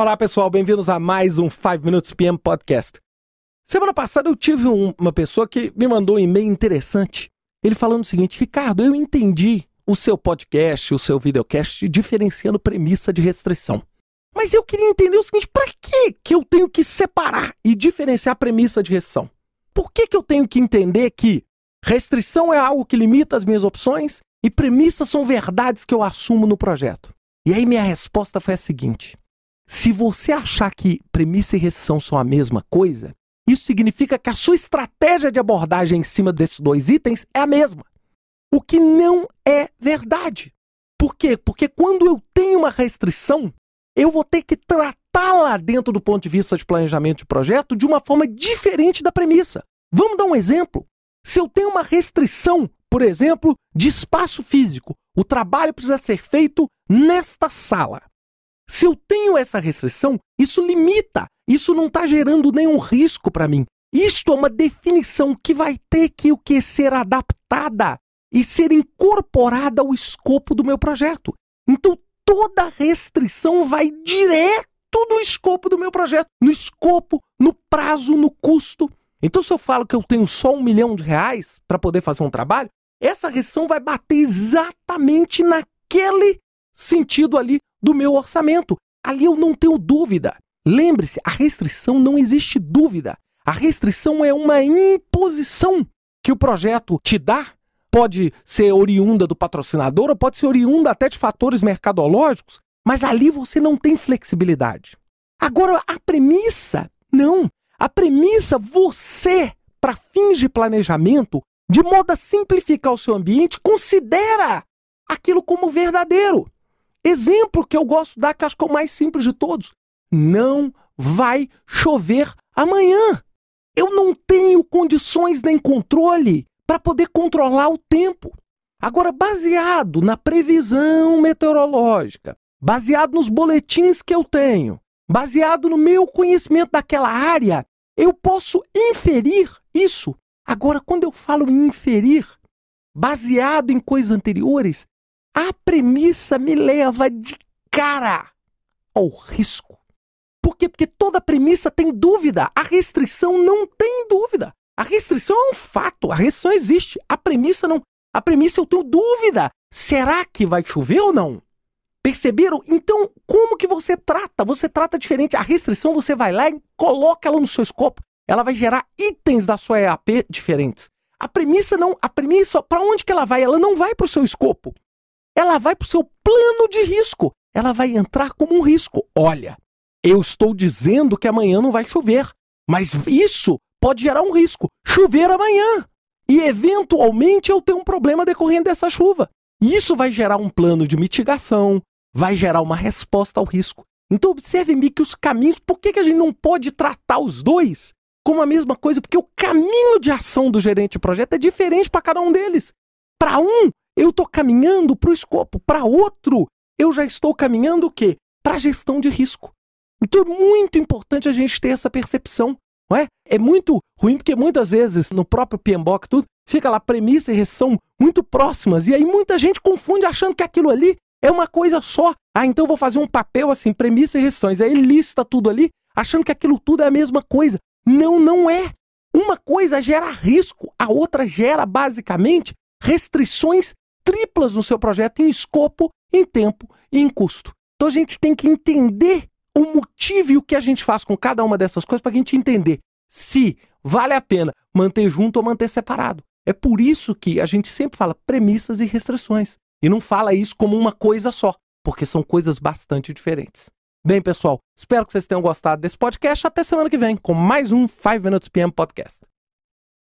Olá, pessoal, bem-vindos a mais um 5 Minutes PM Podcast. Semana passada eu tive um, uma pessoa que me mandou um e-mail interessante. Ele falando o seguinte: Ricardo, eu entendi o seu podcast, o seu videocast diferenciando premissa de restrição. Mas eu queria entender o seguinte: para que que eu tenho que separar e diferenciar premissa de restrição? Por que que eu tenho que entender que restrição é algo que limita as minhas opções e premissas são verdades que eu assumo no projeto? E aí minha resposta foi a seguinte: se você achar que premissa e restrição são a mesma coisa, isso significa que a sua estratégia de abordagem em cima desses dois itens é a mesma. O que não é verdade. Por quê? Porque quando eu tenho uma restrição, eu vou ter que tratá-la dentro do ponto de vista de planejamento de projeto de uma forma diferente da premissa. Vamos dar um exemplo? Se eu tenho uma restrição, por exemplo, de espaço físico, o trabalho precisa ser feito nesta sala. Se eu tenho essa restrição, isso limita, isso não está gerando nenhum risco para mim. Isto é uma definição que vai ter que o que ser adaptada e ser incorporada ao escopo do meu projeto. Então toda restrição vai direto no escopo do meu projeto, no escopo, no prazo, no custo. Então se eu falo que eu tenho só um milhão de reais para poder fazer um trabalho, essa restrição vai bater exatamente naquele sentido ali do meu orçamento. Ali eu não tenho dúvida. Lembre-se, a restrição não existe dúvida. A restrição é uma imposição que o projeto te dá. Pode ser oriunda do patrocinador ou pode ser oriunda até de fatores mercadológicos, mas ali você não tem flexibilidade. Agora, a premissa, não. A premissa, você, para fins de planejamento, de modo a simplificar o seu ambiente, considera aquilo como verdadeiro. Exemplo que eu gosto dar, que acho que é o mais simples de todos. Não vai chover amanhã. Eu não tenho condições nem controle para poder controlar o tempo. Agora, baseado na previsão meteorológica, baseado nos boletins que eu tenho, baseado no meu conhecimento daquela área, eu posso inferir isso. Agora, quando eu falo inferir, baseado em coisas anteriores, a premissa me leva de cara ao risco. Por quê? Porque toda premissa tem dúvida. A restrição não tem dúvida. A restrição é um fato. A restrição existe. A premissa não. A premissa eu tenho dúvida. Será que vai chover ou não? Perceberam? Então, como que você trata? Você trata diferente. A restrição você vai lá e coloca ela no seu escopo. Ela vai gerar itens da sua EAP diferentes. A premissa não, a premissa, para onde que ela vai? Ela não vai para o seu escopo ela vai para o seu plano de risco. Ela vai entrar como um risco. Olha, eu estou dizendo que amanhã não vai chover, mas isso pode gerar um risco. Chover amanhã. E eventualmente eu tenho um problema decorrendo dessa chuva. Isso vai gerar um plano de mitigação, vai gerar uma resposta ao risco. Então observe-me que os caminhos, por que, que a gente não pode tratar os dois como a mesma coisa? Porque o caminho de ação do gerente de projeto é diferente para cada um deles. Para um, eu estou caminhando para o escopo. Para outro, eu já estou caminhando o quê? Para a gestão de risco. Então é muito importante a gente ter essa percepção. Não é? é muito ruim porque muitas vezes no próprio PMBOK tudo fica lá premissa e restrição muito próximas e aí muita gente confunde achando que aquilo ali é uma coisa só. Ah, então eu vou fazer um papel assim, premissa e restrições. Aí lista tudo ali, achando que aquilo tudo é a mesma coisa. Não, não é. Uma coisa gera risco, a outra gera basicamente restrições triplas no seu projeto em escopo, em tempo e em custo. Então a gente tem que entender o motivo e o que a gente faz com cada uma dessas coisas para a gente entender se vale a pena manter junto ou manter separado. É por isso que a gente sempre fala premissas e restrições e não fala isso como uma coisa só, porque são coisas bastante diferentes. Bem, pessoal, espero que vocês tenham gostado desse podcast. Até semana que vem com mais um 5 Minutes PM Podcast.